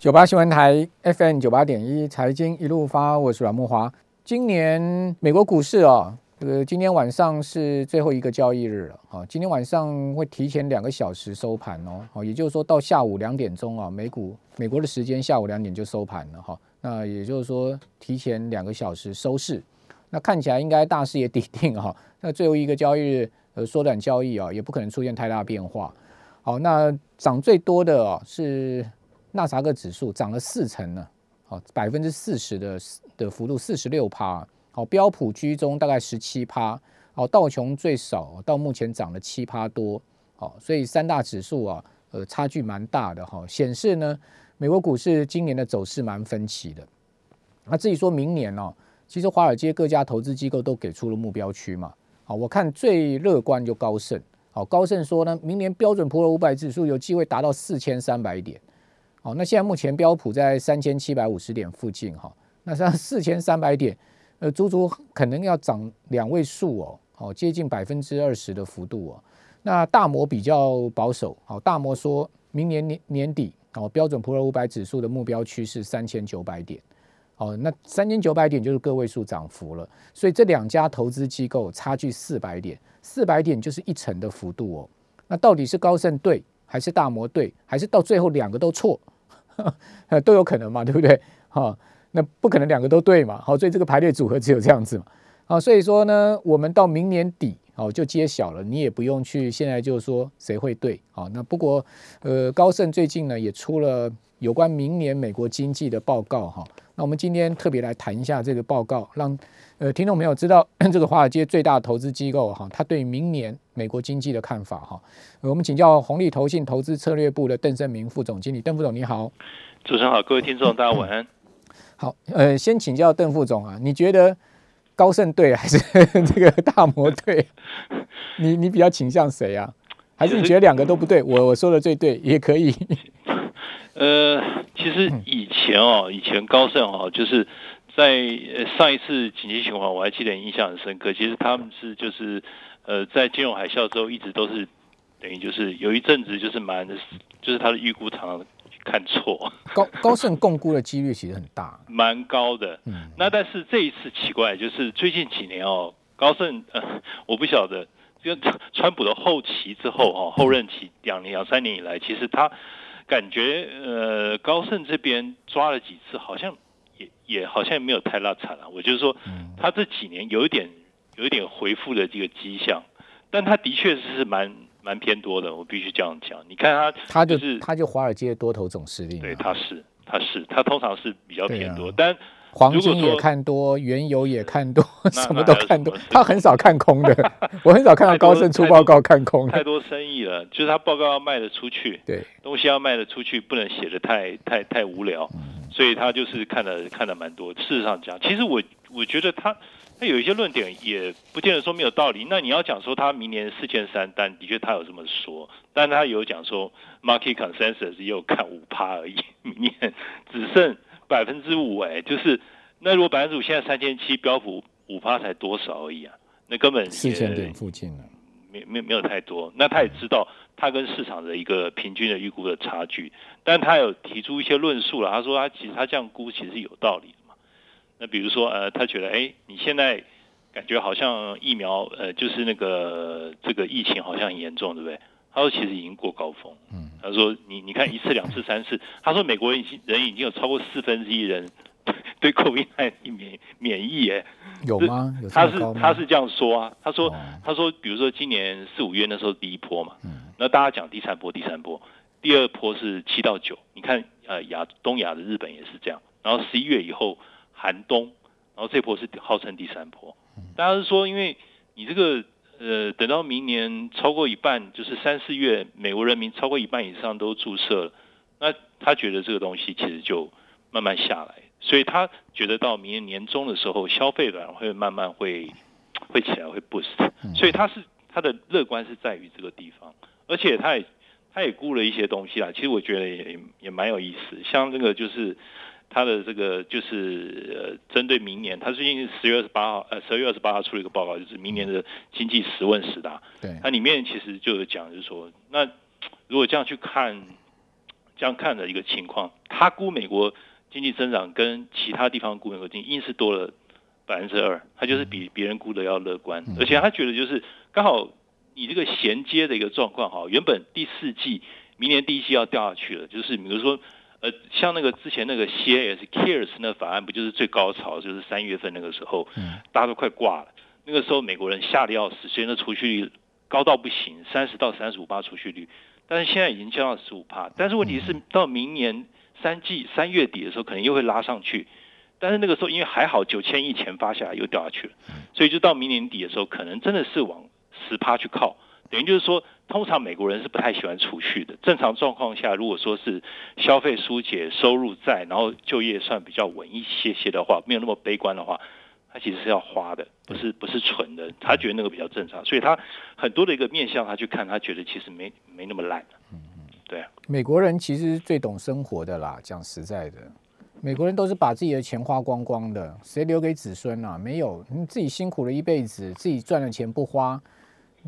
九八新闻台 FM 九八点一财经一路发，我是阮木华。今年美国股市哦，这个今天晚上是最后一个交易日了啊，今天晚上会提前两个小时收盘哦，哦，也就是说到下午两点钟啊，美股美国的时间下午两点就收盘了哈。那也就是说提前两个小时收市，那看起来应该大势也底定哈。那最后一个交易日呃缩短交易啊，也不可能出现太大变化。好，那涨最多的哦是。纳萨克指数涨了四成呢，好百分之四十的的幅度，四十六趴。好，标普居中大概十七趴。好，道琼最少到目前涨了七趴多。好，所以三大指数啊，呃，差距蛮大的哈，显示呢，美国股市今年的走势蛮分歧的。那至于说明年呢，其实华尔街各家投资机构都给出了目标区嘛。好，我看最乐观就高盛。好，高盛说呢，明年标准普尔五百指数有机会达到四千三百点。好，那现在目前标普在三千七百五十点附近哈，那像四千三百点，呃，足足可能要涨两位数哦，好，接近百分之二十的幅度哦。那大摩比较保守，好，大摩说明年年年底，哦，标准普尔五百指数的目标区是三千九百点，哦，那三千九百点就是个位数涨幅了，所以这两家投资机构差距四百点，四百点就是一成的幅度哦。那到底是高盛对，还是大摩对，还是到最后两个都错？都有可能嘛，对不对？哈，那不可能两个都对嘛。好，所以这个排列组合只有这样子嘛。啊，所以说呢，我们到明年底哦就揭晓了，你也不用去现在就说谁会对。好，那不过呃，高盛最近呢也出了有关明年美国经济的报告哈。那我们今天特别来谈一下这个报告，让呃听众朋友知道 这个华尔街最大投资机构哈，他对明年美国经济的看法哈。我们请教红利投信投资策略部的邓胜明副总经理，邓副总你好。主持人好，各位听众大家晚安。好，呃，先请教邓副总啊，你觉得高盛对还是 这个大摩对？你你比较倾向谁啊？还是你觉得两个都不对？我我说的最对也可以。呃，其实以前哦，以前高盛哦，就是在上一次紧急循环，我还记得印象很深刻。其实他们是就是呃，在金融海啸之后，一直都是等于就是有一阵子就是蛮就是他的预估常常。看错，高高盛共估的几率其实很大，蛮高的。嗯，那但是这一次奇怪，就是最近几年哦，高盛呃，我不晓得，就川普的后期之后哈，后任期两年两三年以来，其实他感觉呃，高盛这边抓了几次，好像也也好像没有太拉惨了。我就是说，他这几年有一点有一点回复的这个迹象，但他的确是蛮。蛮偏多的，我必须这样讲。你看他，他就是他就华尔街多头总司令，对，他是他是他通常是比较偏多，但黄金也看多，原油也看多，什么都看多，他很少看空的。我很少看到高盛出报告看空，太多生意了，就是他报告要卖得出去，对，东西要卖得出去，不能写的太太太无聊，所以他就是看了看了蛮多。事实上讲，其实我我觉得他。他有一些论点也不见得说没有道理。那你要讲说他明年四千三，但的确他有这么说，但他有讲说 market consensus 也有看五趴而已，明年只剩百分之五哎，就是那如果百分之五现在三千七，标普五趴才多少而已啊？那根本四千点附近了，没没没有太多。那他也知道他跟市场的一个平均的预估的差距，但他有提出一些论述了。他说他其实他这样估其实是有道理的嘛。那比如说，呃，他觉得，哎，你现在感觉好像疫苗，呃，就是那个这个疫情好像很严重，对不对？他说其实已经过高峰。嗯。他说你你看一次两次三次，他说美国人已经人已经有超过四分之一人 对 COVID 免免疫，哎，有吗？他是他是这样说啊，他说他说比如说今年四五月那时候第一波嘛，嗯，那大家讲第三波第三波，第二波是七到九，你看呃亚东亚的日本也是这样，然后十一月以后。寒冬，然后这波是号称第三波。大家是说，因为你这个呃，等到明年超过一半，就是三四月，美国人民超过一半以上都注射了，那他觉得这个东西其实就慢慢下来，所以他觉得到明年年中的时候，消费端会慢慢会会起来，会 boost。所以他是他的乐观是在于这个地方，而且他也他也估了一些东西啦。其实我觉得也也蛮有意思，像这个就是。他的这个就是呃，针对明年，他最近十月二十八号，呃，十二月二十八号出了一个报告，就是明年的经济十问十答。对，它里面其实就有讲，就是说，那如果这样去看，这样看的一个情况，他估美国经济增长跟其他地方估美国经济硬是多了百分之二，他就是比别人估的要乐观，而且他觉得就是刚好你这个衔接的一个状况哈，原本第四季明年第一季要掉下去了，就是比如说呃像那个之前那个 CAS Cares 那法案不就是最高潮，就是三月份那个时候，大家都快挂了，那个时候美国人吓得要死，所以那储蓄率高到不行，三十到三十五八储蓄率。但是现在已经降到十五帕，但是问题是到明年三季三月底的时候，可能又会拉上去。但是那个时候因为还好九千亿钱发下来又掉下去了，所以就到明年底的时候，可能真的是往十趴去靠。等于就是说，通常美国人是不太喜欢储蓄的。正常状况下，如果说是消费疏解、收入在，然后就业算比较稳一些些的话，没有那么悲观的话。他其实是要花的，不是不是存的。他觉得那个比较正常，所以他很多的一个面向，他去看，他觉得其实没没那么烂。对。美国人其实最懂生活的啦，讲实在的，美国人都是把自己的钱花光光的，谁留给子孙啊？没有，你自己辛苦了一辈子，自己赚的钱不花，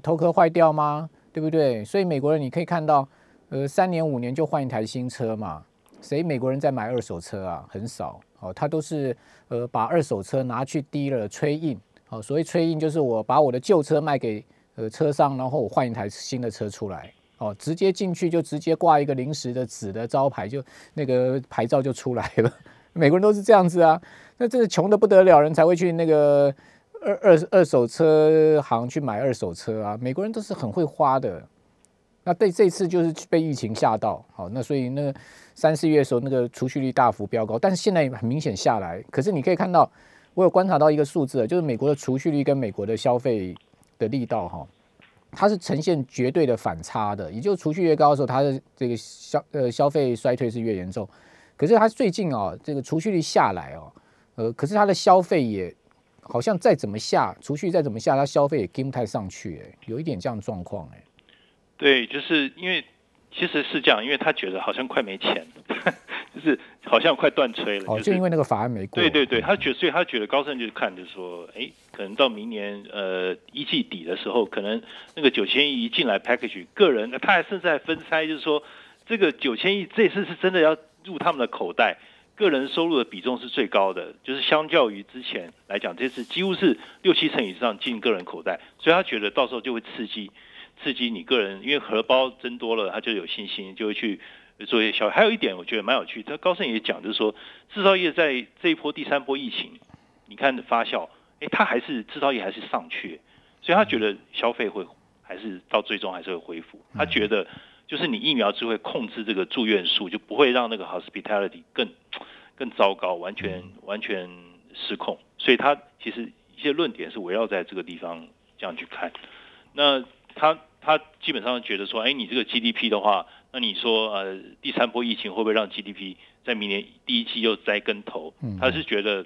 头壳坏掉吗？对不对？所以美国人你可以看到，呃，三年五年就换一台新车嘛。谁美国人在买二手车啊？很少。哦，他都是呃把二手车拿去低了吹印，哦，所谓吹印就是我把我的旧车卖给呃车商，然后我换一台新的车出来，哦，直接进去就直接挂一个临时的纸的招牌，就那个牌照就出来了。美国人都是这样子啊，那真是穷的不得了人才会去那个二二二手车行去买二手车啊。美国人都是很会花的。那对这次就是被疫情吓到，好，那所以那三四月的时候那个储蓄率大幅飙高，但是现在很明显下来。可是你可以看到，我有观察到一个数字，就是美国的储蓄率跟美国的消费的力道哈，它是呈现绝对的反差的。也就储蓄越高的时候，它的这个消呃消费衰退是越严重。可是它最近啊，这个储蓄率下来哦，呃，可是它的消费也好像再怎么下，储蓄再怎么下，它消费也跟不太上去，哎，有一点这样状况，哎。对，就是因为其实是这样，因为他觉得好像快没钱，就是好像快断炊了。哦，就因为那个法案没过。对对对，他觉所以他觉得高盛就看就是说，哎，可能到明年呃一季底的时候，可能那个九千亿一进来 package 个人，他还甚至还分拆，就是说这个九千亿这次是真的要入他们的口袋，个人收入的比重是最高的，就是相较于之前来讲，这次几乎是六七成以上进个人口袋，所以他觉得到时候就会刺激。刺激你个人，因为荷包增多了，他就有信心，就会去做一些消。还有一点，我觉得蛮有趣，他高盛也讲，就是说制造业在这一波第三波疫情，你看发酵，哎，他还是制造业还是上去，所以他觉得消费会还是到最终还是会恢复。他觉得就是你疫苗只会控制这个住院数，就不会让那个 hospitality 更更糟糕，完全完全失控。所以他其实一些论点是围绕在这个地方这样去看。那他。他基本上觉得说，哎，你这个 GDP 的话，那你说呃，第三波疫情会不会让 GDP 在明年第一期又栽跟头？他是觉得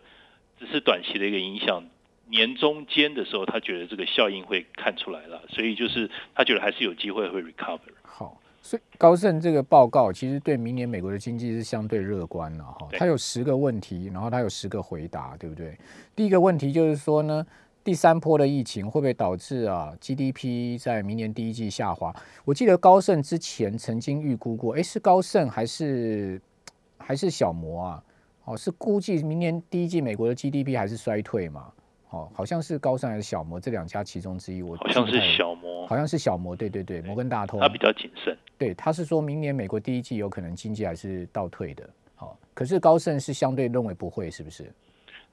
只是短期的一个影响，年中间的时候，他觉得这个效应会看出来了，所以就是他觉得还是有机会会 recover。好，所以高盛这个报告其实对明年美国的经济是相对乐观了哈。他有十个问题，然后他有十个回答，对不对？第一个问题就是说呢。第三波的疫情会不会导致啊 GDP 在明年第一季下滑？我记得高盛之前曾经预估过，哎，是高盛还是还是小摩啊？哦，是估计明年第一季美国的 GDP 还是衰退嘛？哦，好像是高盛还是小摩这两家其中之一。我好像是小摩，好像是小摩，对对对，摩根大通。他比较谨慎。对，他是说明年美国第一季有可能经济还是倒退的。好，可是高盛是相对认为不会，是不是？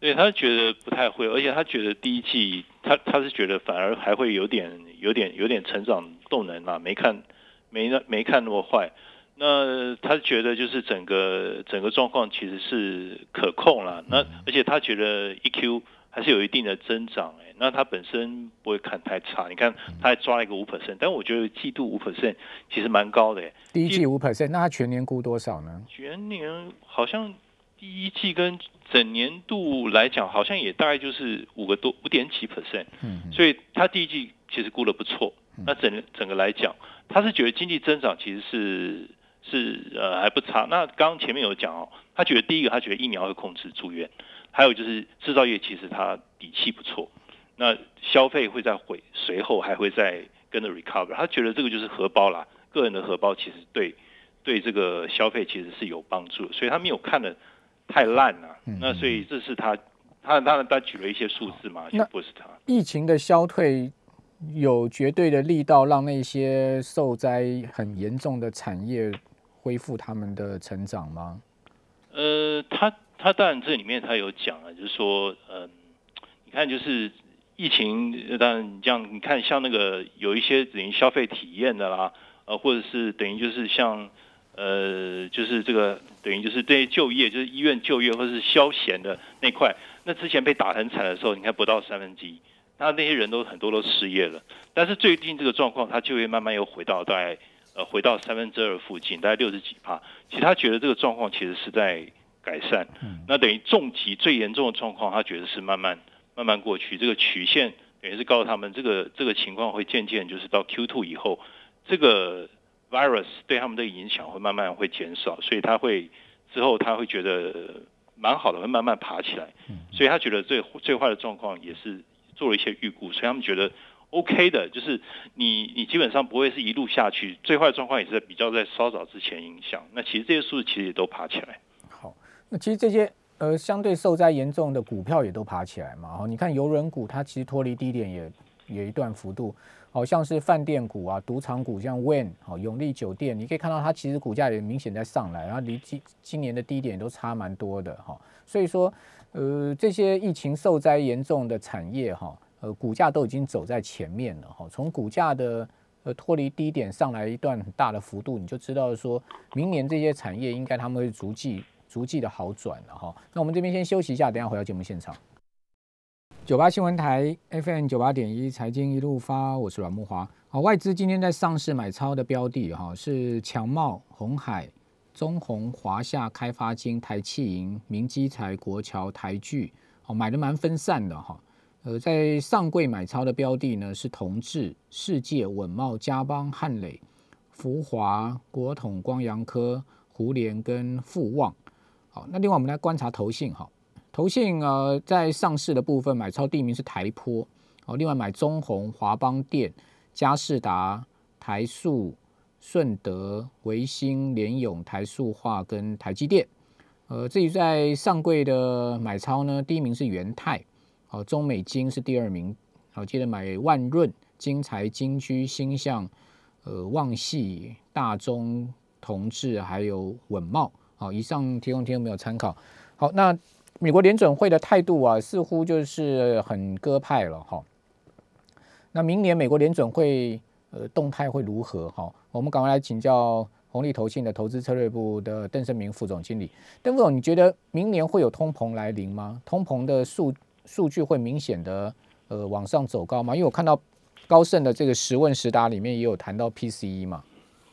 对他觉得不太会，而且他觉得第一季他他是觉得反而还会有点有点有点成长动能啊，没看没那没看那么坏。那他觉得就是整个整个状况其实是可控了。那而且他觉得 EQ 还是有一定的增长，哎，那他本身不会看太差。你看他还抓了一个五 percent，但我觉得季度五 percent 其实蛮高的。第一季五 percent，那他全年估多少呢？全年好像。第一季跟整年度来讲，好像也大概就是五个多五点几 percent，嗯，所以他第一季其实估的不错。那整整个来讲，他是觉得经济增长其实是是呃还不差。那刚刚前面有讲哦，他觉得第一个他觉得疫苗会控制住院，还有就是制造业其实他底气不错。那消费会在回随后还会再跟着 recover，他觉得这个就是荷包啦，个人的荷包其实对。对这个消费其实是有帮助，所以他没有看的太烂了。那所以这是他他他他举了一些数字嘛，去不是他疫情的消退有绝对的力道，让那些受灾很严重的产业恢复他们的成长吗？呃，他他当然这里面他有讲啊，就是说，嗯，你看就是疫情，当然你这样你看像那个有一些等于消费体验的啦，呃，或者是等于就是像呃，就是这个等于就是这些就业，就是医院就业或者是消闲的那块，那之前被打很惨的时候，你看不到三分之一，那那些人都很多都失业了，但是最近这个状况，他就业慢慢又回到大概。呃，回到三分之二附近，大概六十几帕。其实他觉得这个状况其实是在改善。那等于重疾最严重的状况，他觉得是慢慢慢慢过去。这个曲线等于是告诉他们，这个这个情况会渐渐就是到 Q two 以后，这个 virus 对他们的影响会慢慢会减少。所以他会之后他会觉得蛮好的，会慢慢爬起来。所以他觉得最最坏的状况也是做了一些预估，所以他们觉得。OK 的，就是你你基本上不会是一路下去，最坏的状况也是在比较在稍早之前影响。那其实这些数字其实也都爬起来。好，那其实这些呃相对受灾严重的股票也都爬起来嘛。哦，你看游轮股它其实脱离低点也有一段幅度，好像是饭店股啊、赌场股，像 Win 好永利酒店，你可以看到它其实股价也明显在上来，然后离今今年的低点都差蛮多的哈。所以说呃这些疫情受灾严重的产业哈。呃，股价都已经走在前面了哈。从股价的呃脱离低点上来一段很大的幅度，你就知道说明年这些产业应该他们会逐季逐季的好转了哈。那我们这边先休息一下，等下回到节目现场。九八新闻台 FM 九八点一财经一路发，我是阮木华。好，外资今天在上市买超的标的哈是强茂、红海、中宏、华夏开发金、台气银、明基材、国桥、台聚，哦，买的蛮分散的哈。呃，在上柜买超的标的呢是同志、世界、稳茂、嘉邦、汉磊、福华、国统、光阳科、胡联跟富旺。好，那另外我们来观察投信哈，投信呃在上市的部分买超第一名是台坡，哦，另外买中宏、华邦电、嘉士达、台塑、顺德、维新、联永、台塑化跟台积电。呃，至于在上柜的买超呢，第一名是元泰。哦，中美金是第二名。好，接着买万润、金财、金居、星象、呃旺系、大中、同志，还有稳茂。好，以上提供听众没有参考。好，那美国联准会的态度啊，似乎就是很鸽派了哈。那明年美国联准会呃动态会如何？哈，我们赶快来请教红利投信的投资策略部的邓胜明副总经理。邓副总，你觉得明年会有通膨来临吗？通膨的数？数据会明显的呃往上走高吗？因为我看到高盛的这个十问十答里面也有谈到 PCE 嘛。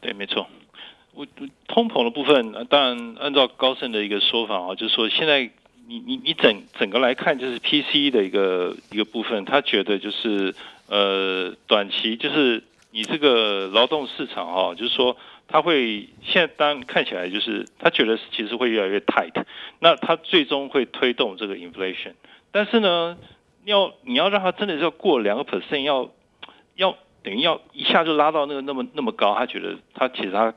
对，没错。我通膨的部分，当然按照高盛的一个说法啊，就是说现在你你你整整个来看，就是 P C 的一个一个部分，他觉得就是呃短期就是你这个劳动市场哈，就是说他会现在当然看起来就是他觉得其实会越来越 tight，那他最终会推动这个 inflation。但是呢，要你要让他真的是要过两个 percent，要要等于要一下就拉到那个那么那么高，他觉得他其实他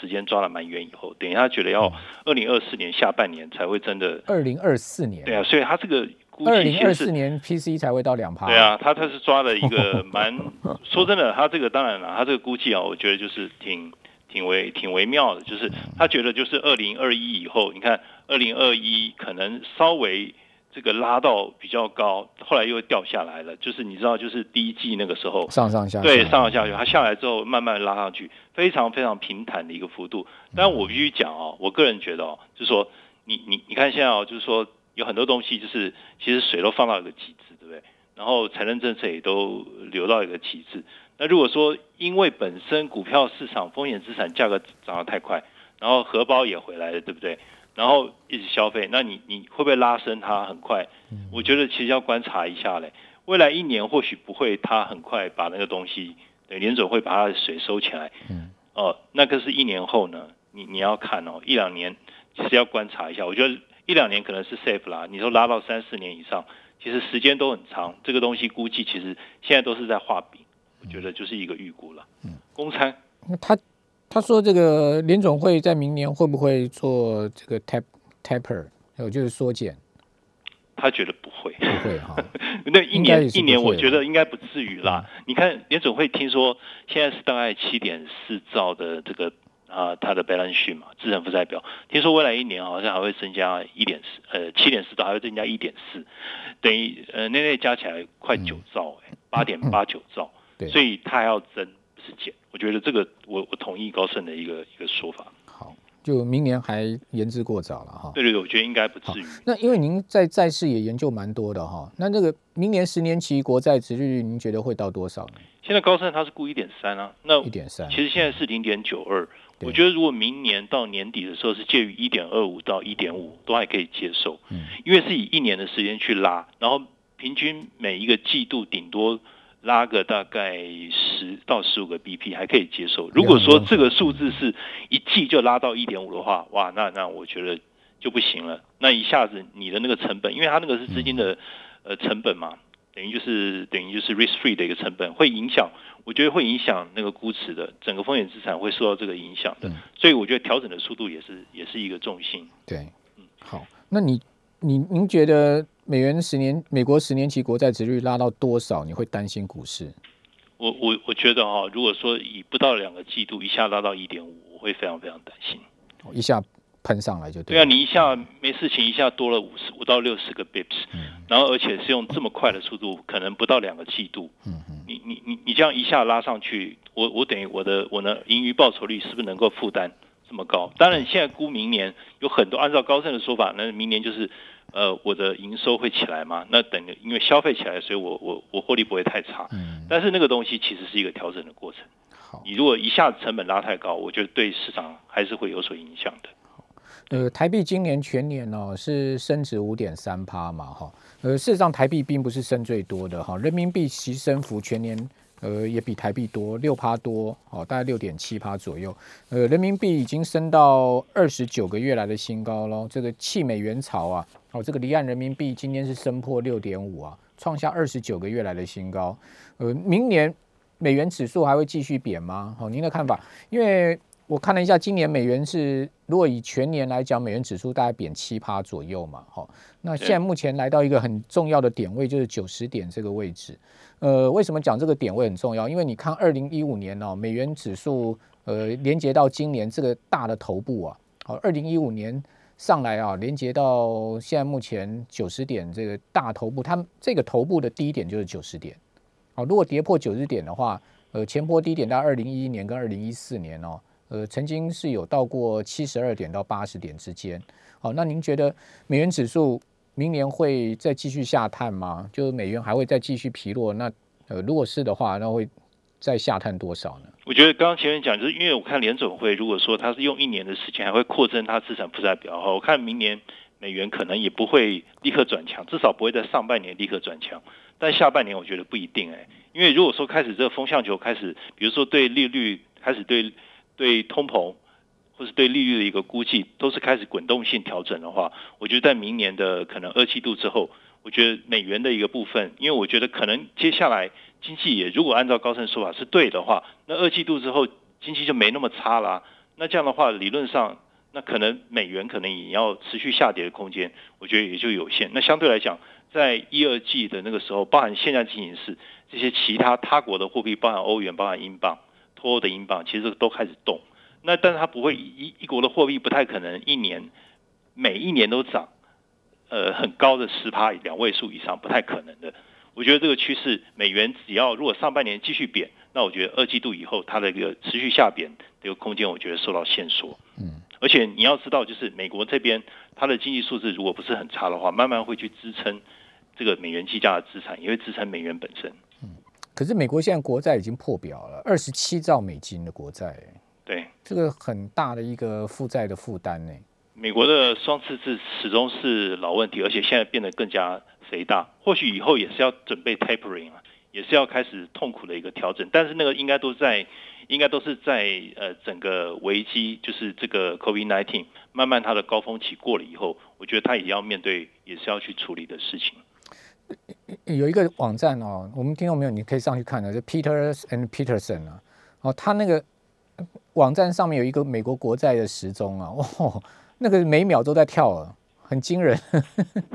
时间抓的蛮远，以后等于他觉得要二零二四年下半年才会真的。二零二四年。对啊，所以他这个估计二零二四年 PC 才会到两趴。对啊，他他是抓了一个 蛮说真的，他这个当然了，他这个估计啊，我觉得就是挺挺微挺微妙的，就是他觉得就是二零二一以后，你看二零二一可能稍微。这个拉到比较高，后来又掉下来了。就是你知道，就是第一季那个时候上上下对上上下下，它下来之后慢慢拉上去，非常非常平坦的一个幅度。但我必须讲哦，我个人觉得哦，就是说你你你看现在哦，就是说有很多东西就是其实水都放到一个极致，对不对？然后财政政策也都流到一个极致。那如果说因为本身股票市场风险资产价格涨得太快，然后荷包也回来了，对不对？然后一直消费，那你你会不会拉升它很快？我觉得其实要观察一下嘞。未来一年或许不会，它很快把那个东西，对，联总会把它的水收起来。嗯。哦，那个是一年后呢？你你要看哦，一两年其实要观察一下。我觉得一两年可能是 safe 啦。你说拉到三四年以上，其实时间都很长。这个东西估计其实现在都是在画饼。我觉得就是一个预估了。嗯。公餐。那他他说这个联总会在明年会不会做这个 tap taper，有就是缩减？他觉得不会，不会哈。那一年一年，我觉得应该不至于啦。你看联总会听说现在是大概七点四兆的这个啊，它的 balance sheet 嘛，资产负债表。听说未来一年好像还会增加一点四，呃，七点四兆还会增加一点四，等于呃那那加起来快九兆哎，八点八九兆。对，所以它要增不是减。我觉得这个我我同意高盛的一个一个说法。好就明年还言之过早了哈。对对对，我觉得应该不至于。那因为您在债市也研究蛮多的哈，那这个明年十年期国债殖利率，您觉得会到多少呢？现在高盛它是估一点三啊，那一点三，其实现在是零点九二。我觉得如果明年到年底的时候是介于一点二五到一点五，都还可以接受。嗯，因为是以一年的时间去拉，然后平均每一个季度顶多。拉个大概十到十五个 BP 还可以接受。如果说这个数字是一季就拉到一点五的话，哇，那那我觉得就不行了。那一下子你的那个成本，因为它那个是资金的呃成本嘛，等于就是等于就是 risk free 的一个成本，会影响，我觉得会影响那个估值的整个风险资产会受到这个影响的。所以我觉得调整的速度也是也是一个重心。对，嗯，好，那你你您觉得？美元十年，美国十年期国债值率拉到多少？你会担心股市？我我我觉得哈，如果说以不到两个季度一下拉到一点五，我会非常非常担心。一下喷上来就对啊，你一下没事情，一下多了五十五到六十个 bips，然后而且是用这么快的速度，可能不到两个季度，嗯嗯，你你你你这样一下拉上去，我我等于我的我的盈余报酬率是不是能够负担这么高？当然，现在估明年有很多，按照高盛的说法，那明年就是。呃，我的营收会起来吗？那等因为消费起来，所以我我我获利不会太差。嗯，但是那个东西其实是一个调整的过程。好，你如果一下子成本拉太高，我觉得对市场还是会有所影响的。呃，台币今年全年哦是升值五点三趴嘛，哈。呃，事实上台币并不是升最多的哈，人民币其升幅全年。呃，也比台币多六趴多，哦，大概六点七趴左右。呃，人民币已经升到二十九个月来的新高喽。这个弃美元潮啊，哦，这个离岸人民币今天是升破六点五啊，创下二十九个月来的新高。呃，明年美元指数还会继续贬吗？好，您的看法？因为我看了一下，今年美元是如果以全年来讲，美元指数大概贬七趴左右嘛。好，那现在目前来到一个很重要的点位，就是九十点这个位置。呃，为什么讲这个点位很重要？因为你看，二零一五年哦，美元指数呃连接到今年这个大的头部啊，好，二零一五年上来啊，连接到现在目前九十点这个大头部，它这个头部的低点就是九十点，好，如果跌破九十点的话，呃，前波低点到二零一一年跟二零一四年哦，呃，曾经是有到过七十二点到八十点之间，好，那您觉得美元指数？明年会再继续下探吗？就是美元还会再继续疲弱？那呃，如果是的话，那会再下探多少呢？我觉得刚刚前面讲，就是因为我看联总会，如果说他是用一年的时间，还会扩增它资产负债表哈。我看明年美元可能也不会立刻转强，至少不会在上半年立刻转强。但下半年我觉得不一定哎，因为如果说开始这个风向球开始，比如说对利率开始对对通膨。或是对利率的一个估计，都是开始滚动性调整的话，我觉得在明年的可能二季度之后，我觉得美元的一个部分，因为我觉得可能接下来经济也如果按照高盛说法是对的话，那二季度之后经济就没那么差啦。那这样的话，理论上那可能美元可能也要持续下跌的空间，我觉得也就有限。那相对来讲，在一二季的那个时候，包含现在进行式这些其他他国的货币，包含欧元、包含英镑、脱欧的英镑，其实都开始动。那但是它不会一一国的货币不太可能一年每一年都涨，呃很高的十趴两位数以上不太可能的。我觉得这个趋势，美元只要如果上半年继续贬，那我觉得二季度以后它的一个持续下贬这个空间，我觉得受到限缩。嗯，而且你要知道，就是美国这边它的经济数字如果不是很差的话，慢慢会去支撑这个美元计价的资产，也会支撑美元本身。嗯，可是美国现在国债已经破表了，二十七兆美金的国债。对，这个很大的一个负债的负担呢。美国的双赤字始终是老问题，而且现在变得更加肥大。或许以后也是要准备 tapering 啊，也是要开始痛苦的一个调整。但是那个应该都在，应该都是在呃整个危机，就是这个 COVID-19 慢慢它的高峰期过了以后，我觉得它也要面对，也是要去处理的事情。有一个网站哦，我们听众朋友你可以上去看的，就 Peters and Peterson 啊，哦，他那个。网站上面有一个美国国债的时钟啊，哦，那个每秒都在跳啊，很惊人。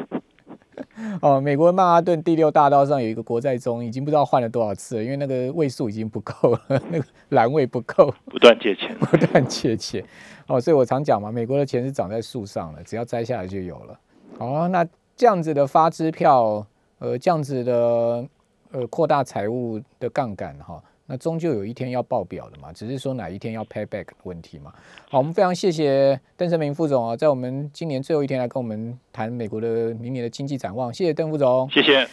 哦，美国曼哈顿第六大道上有一个国债钟，已经不知道换了多少次了，因为那个位数已经不够了，那个栏位不够，不断借钱，不断借钱。哦，所以我常讲嘛，美国的钱是长在树上了，只要摘下来就有了。哦，那这样子的发支票，呃，这样子的呃扩大财务的杠杆哈。那终究有一天要报表的嘛，只是说哪一天要 pay back 的问题嘛。好，我们非常谢谢邓成明副总啊，在我们今年最后一天来跟我们谈美国的明年的经济展望。谢谢邓副总，谢谢。